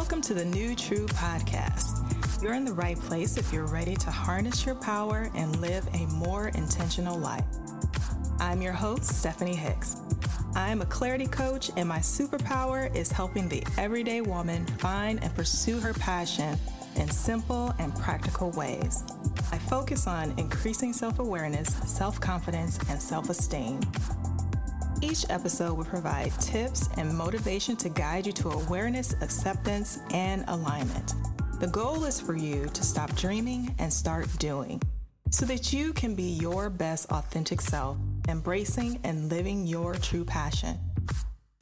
Welcome to the New True Podcast. You're in the right place if you're ready to harness your power and live a more intentional life. I'm your host, Stephanie Hicks. I am a clarity coach, and my superpower is helping the everyday woman find and pursue her passion in simple and practical ways. I focus on increasing self awareness, self confidence, and self esteem. Each episode will provide tips and motivation to guide you to awareness, acceptance, and alignment. The goal is for you to stop dreaming and start doing so that you can be your best authentic self, embracing and living your true passion.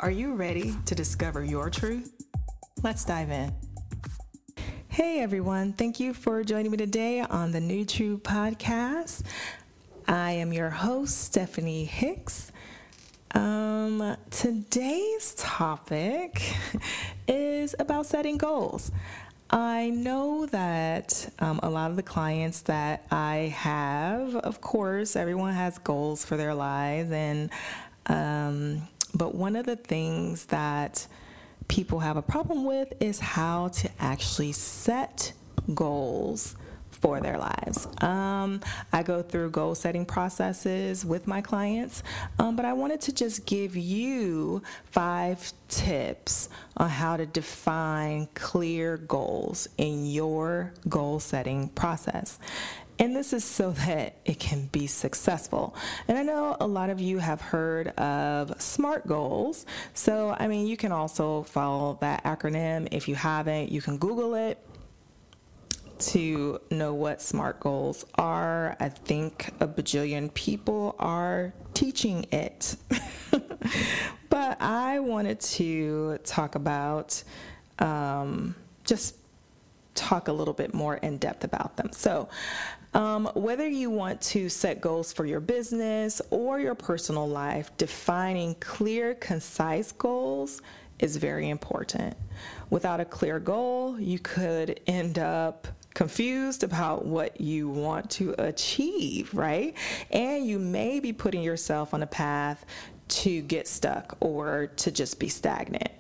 Are you ready to discover your truth? Let's dive in. Hey everyone, thank you for joining me today on the New True podcast. I am your host, Stephanie Hicks. Um, today's topic is about setting goals. I know that um, a lot of the clients that I have, of course, everyone has goals for their lives, and um, but one of the things that people have a problem with is how to actually set goals for their lives. Um, I go through goal setting processes with my clients, um, but I wanted to just give you five tips on how to define clear goals in your goal setting process. And this is so that it can be successful. And I know a lot of you have heard of SMART goals. So, I mean, you can also follow that acronym. If you haven't, you can Google it to know what SMART goals are. I think a bajillion people are teaching it. but I wanted to talk about um, just talk a little bit more in depth about them. So, um, whether you want to set goals for your business or your personal life, defining clear, concise goals is very important. Without a clear goal, you could end up confused about what you want to achieve, right? And you may be putting yourself on a path to get stuck or to just be stagnant.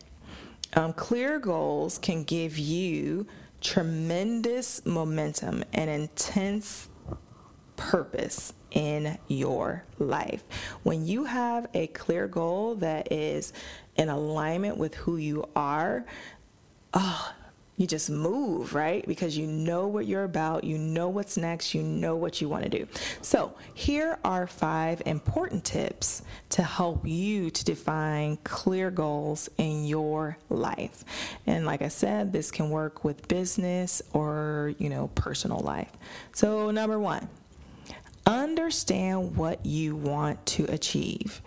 Um, clear goals can give you tremendous momentum and intense purpose in your life. When you have a clear goal that is in alignment with who you are, oh, you just move, right? Because you know what you're about, you know what's next, you know what you want to do. So, here are five important tips to help you to define clear goals in your life. And like I said, this can work with business or, you know, personal life. So, number 1, understand what you want to achieve.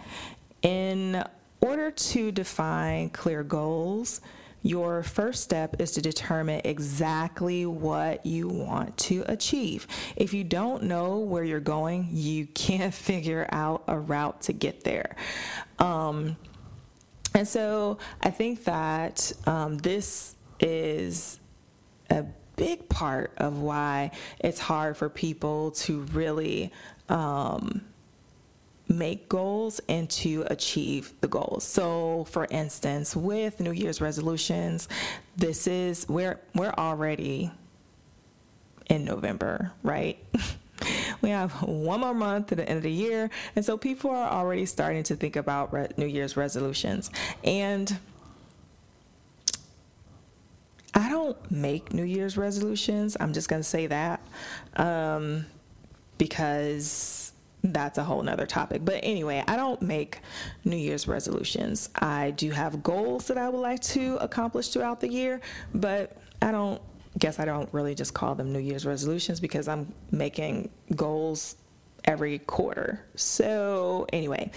In order to define clear goals, your first step is to determine exactly what you want to achieve. If you don't know where you're going, you can't figure out a route to get there. Um, and so I think that um, this is a big part of why it's hard for people to really. Um, make goals and to achieve the goals. So, for instance, with New Year's resolutions, this is we're we're already in November, right? we have one more month to the end of the year, and so people are already starting to think about re- New Year's resolutions. And I don't make New Year's resolutions. I'm just going to say that um, because that's a whole nother topic. But anyway, I don't make New Year's resolutions. I do have goals that I would like to accomplish throughout the year, but I don't guess I don't really just call them New Year's resolutions because I'm making goals every quarter. So, anyway,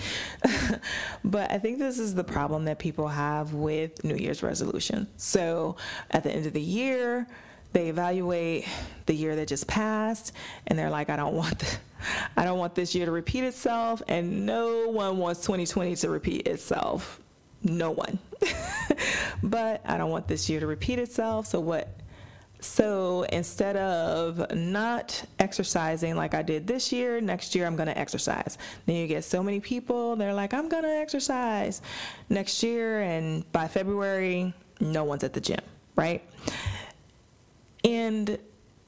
but I think this is the problem that people have with New Year's resolution. So, at the end of the year, they evaluate the year that just passed and they're like, I don't want the, I don't want this year to repeat itself, and no one wants 2020 to repeat itself. No one. but I don't want this year to repeat itself. So what so instead of not exercising like I did this year, next year I'm going to exercise. Then you get so many people, they're like, I'm going to exercise next year. And by February, no one's at the gym. right? And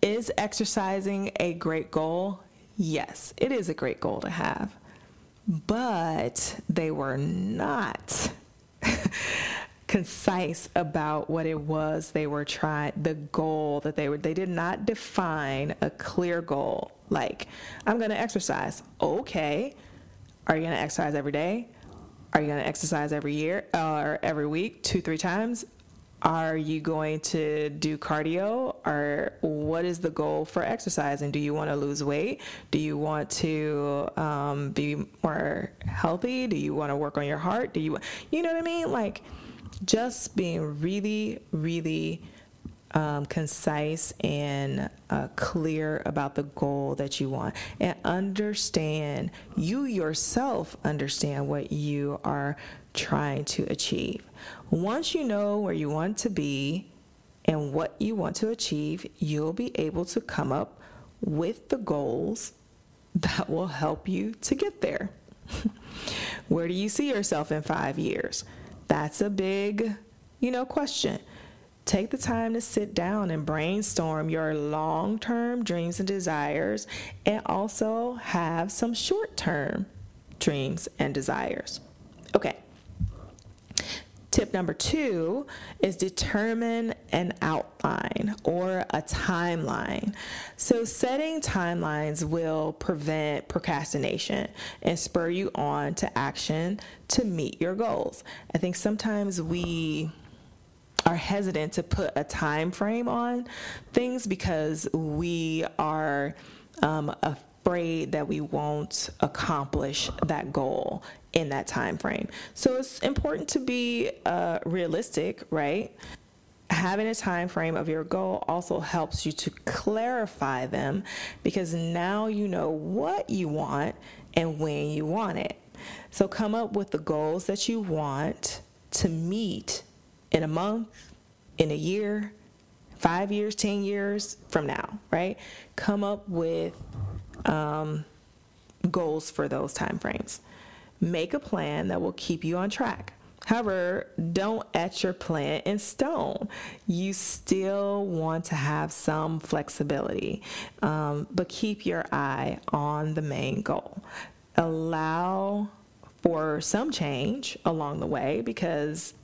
is exercising a great goal? Yes, it is a great goal to have. But they were not concise about what it was they were trying the goal that they were they did not define a clear goal like i'm going to exercise okay are you going to exercise every day are you going to exercise every year or every week two three times are you going to do cardio? Or what is the goal for exercise? And do you want to lose weight? Do you want to um, be more healthy? Do you want to work on your heart? Do you you know what i mean? Like just being really, really um, concise and uh, clear about the goal that you want. And understand you yourself understand what you are trying to achieve. Once you know where you want to be and what you want to achieve, you'll be able to come up with the goals that will help you to get there. where do you see yourself in five years? That's a big, you know, question. Take the time to sit down and brainstorm your long term dreams and desires, and also have some short term dreams and desires. Okay, Tip number two is determine an outline or a timeline. So, setting timelines will prevent procrastination and spur you on to action to meet your goals. I think sometimes we are hesitant to put a time frame on things because we are um, afraid that we won't accomplish that goal in that time frame. So it's important to be uh, realistic, right? Having a time frame of your goal also helps you to clarify them because now you know what you want and when you want it. So come up with the goals that you want to meet in a month, in a year, five years, 10 years from now, right? Come up with um, goals for those time frames. Make a plan that will keep you on track. However, don't etch your plan in stone. You still want to have some flexibility, um, but keep your eye on the main goal. Allow for some change along the way because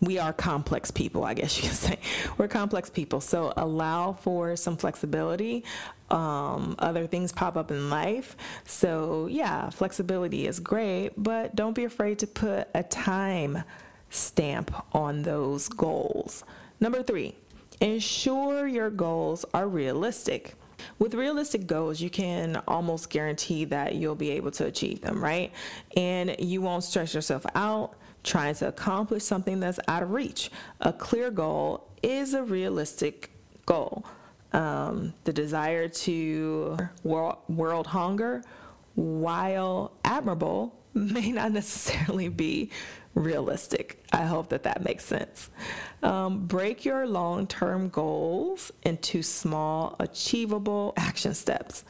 we are complex people, I guess you can say. We're complex people. So allow for some flexibility. Um, other things pop up in life. So, yeah, flexibility is great, but don't be afraid to put a time stamp on those goals. Number three, ensure your goals are realistic. With realistic goals, you can almost guarantee that you'll be able to achieve them, right? And you won't stress yourself out trying to accomplish something that's out of reach. A clear goal is a realistic goal. Um, the desire to world, hunger, while admirable, may not necessarily be realistic. I hope that that makes sense. Um, break your long term goals into small, achievable action steps.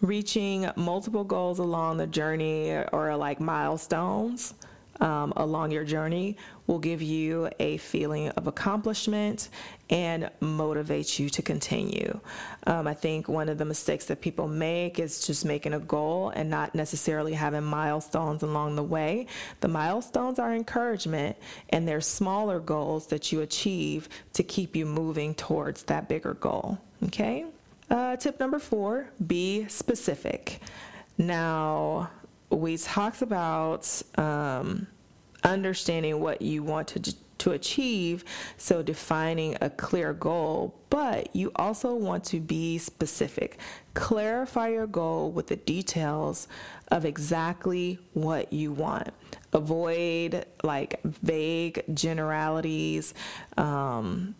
Reaching multiple goals along the journey or like milestones um, along your journey will give you a feeling of accomplishment and motivate you to continue. Um, I think one of the mistakes that people make is just making a goal and not necessarily having milestones along the way. The milestones are encouragement, and they're smaller goals that you achieve to keep you moving towards that bigger goal. Okay? Uh, tip number four be specific. Now, we talked about um, understanding what you want to to achieve, so defining a clear goal, but you also want to be specific. Clarify your goal with the details of exactly what you want. Avoid like vague generalities. Um,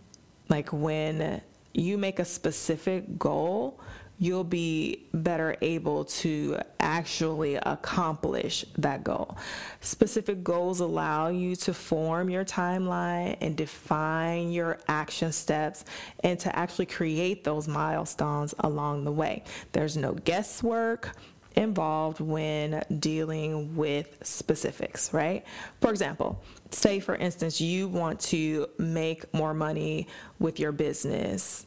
like when you make a specific goal, you'll be better able to actually accomplish that goal. Specific goals allow you to form your timeline and define your action steps and to actually create those milestones along the way. There's no guesswork. involved when dealing with specifics, right? For example, say for instance, you want to make more money with your business.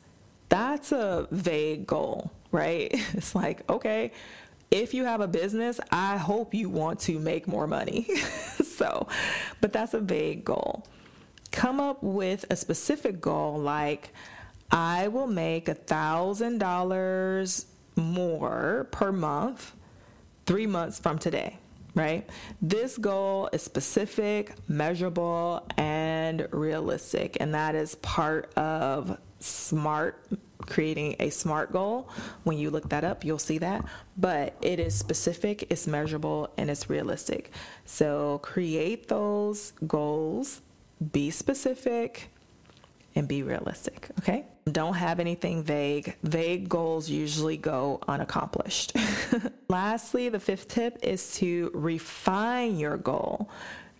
That's a vague goal, right? It's like, okay, if you have a business, I hope you want to make more money. so, but that's a vague goal. Come up with a specific goal like, I will make a thousand dollars more per month three months from today, right? This goal is specific, measurable, and realistic. And that is part of SMART, creating a SMART goal. When you look that up, you'll see that. But it is specific, it's measurable, and it's realistic. So create those goals, be specific, and be realistic, okay? Don't have anything vague. Vague goals usually go unaccomplished. Lastly, the fifth tip is to refine your goal.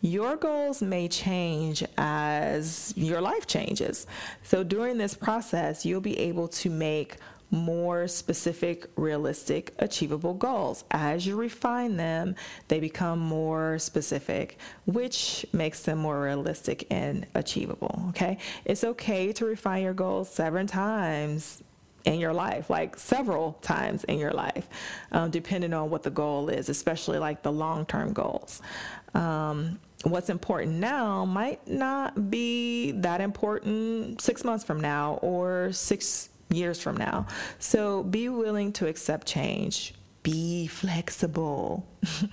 Your goals may change as your life changes. So during this process, you'll be able to make more specific, realistic, achievable goals. As you refine them, they become more specific, which makes them more realistic and achievable. Okay. It's okay to refine your goals seven times in your life, like several times in your life, um, depending on what the goal is, especially like the long term goals. Um, what's important now might not be that important six months from now or six years from now. So be willing to accept change. Be flexible.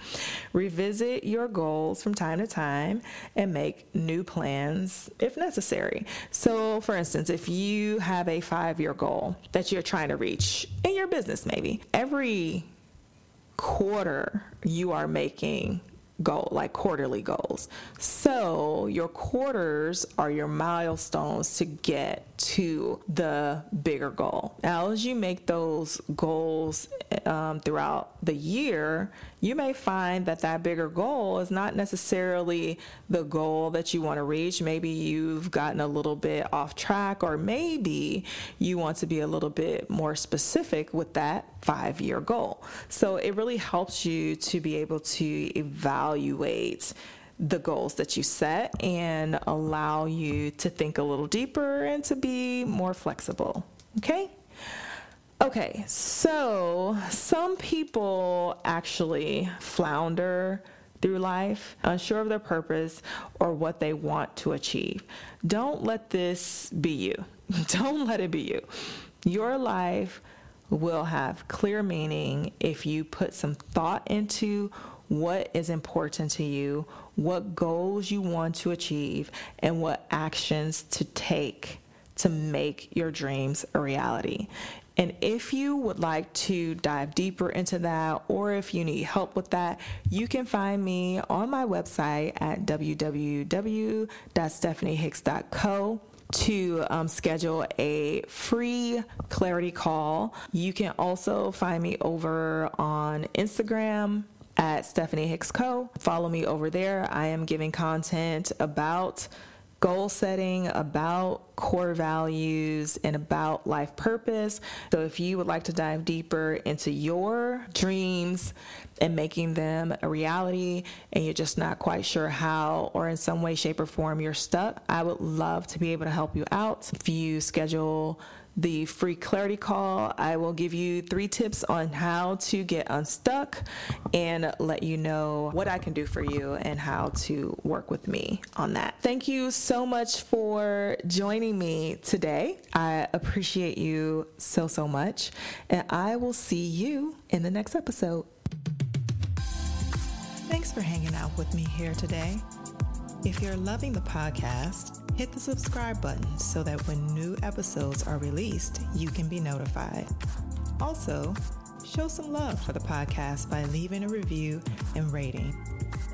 Revisit your goals from time to time and make new plans if necessary. So, for instance, if you have a five year goal that you're trying to reach in your business, maybe every quarter you are making goal, like quarterly goals. So your quarters are your milestones to get to the bigger goal. Now, as you make those goals um, throughout the year, you may find that that bigger goal is not necessarily the goal that you want to reach. Maybe you've gotten a little bit off track, or maybe you want to be a little bit more specific with that five year goal. So it really helps you to be able to evaluate the goals that you set and allow you to think a little deeper and to be more flexible. Okay? Okay, so some people actually flounder through life, unsure of their purpose or what they want to achieve. Don't let this be you. Don't let it be you. Your life will have clear meaning if you put some thought into what is important to you, what goals you want to achieve, and what actions to take to make your dreams a reality. And if you would like to dive deeper into that, or if you need help with that, you can find me on my website at www.stephaniehicks.co to um, schedule a free clarity call. You can also find me over on Instagram at Stephanie Hicks Co. Follow me over there. I am giving content about goal setting, about core values, and about life purpose. So, if you would like to dive deeper into your dreams and making them a reality, and you're just not quite sure how, or in some way, shape, or form you're stuck, I would love to be able to help you out. If you schedule the free clarity call. I will give you three tips on how to get unstuck and let you know what I can do for you and how to work with me on that. Thank you so much for joining me today. I appreciate you so, so much. And I will see you in the next episode. Thanks for hanging out with me here today. If you're loving the podcast, hit the subscribe button so that when new episodes are released, you can be notified. Also, show some love for the podcast by leaving a review and rating.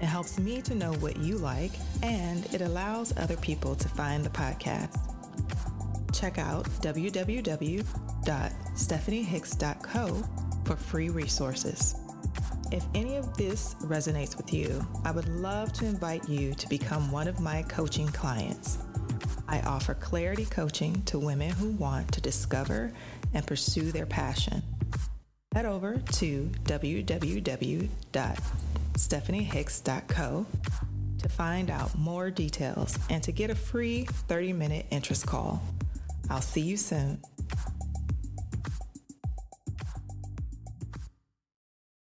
It helps me to know what you like and it allows other people to find the podcast. Check out www.stephaniehicks.co for free resources. If any of this resonates with you, I would love to invite you to become one of my coaching clients. I offer clarity coaching to women who want to discover and pursue their passion. head over to www.stephaniehicks.co to find out more details and to get a free 30 minute interest call. I'll see you soon.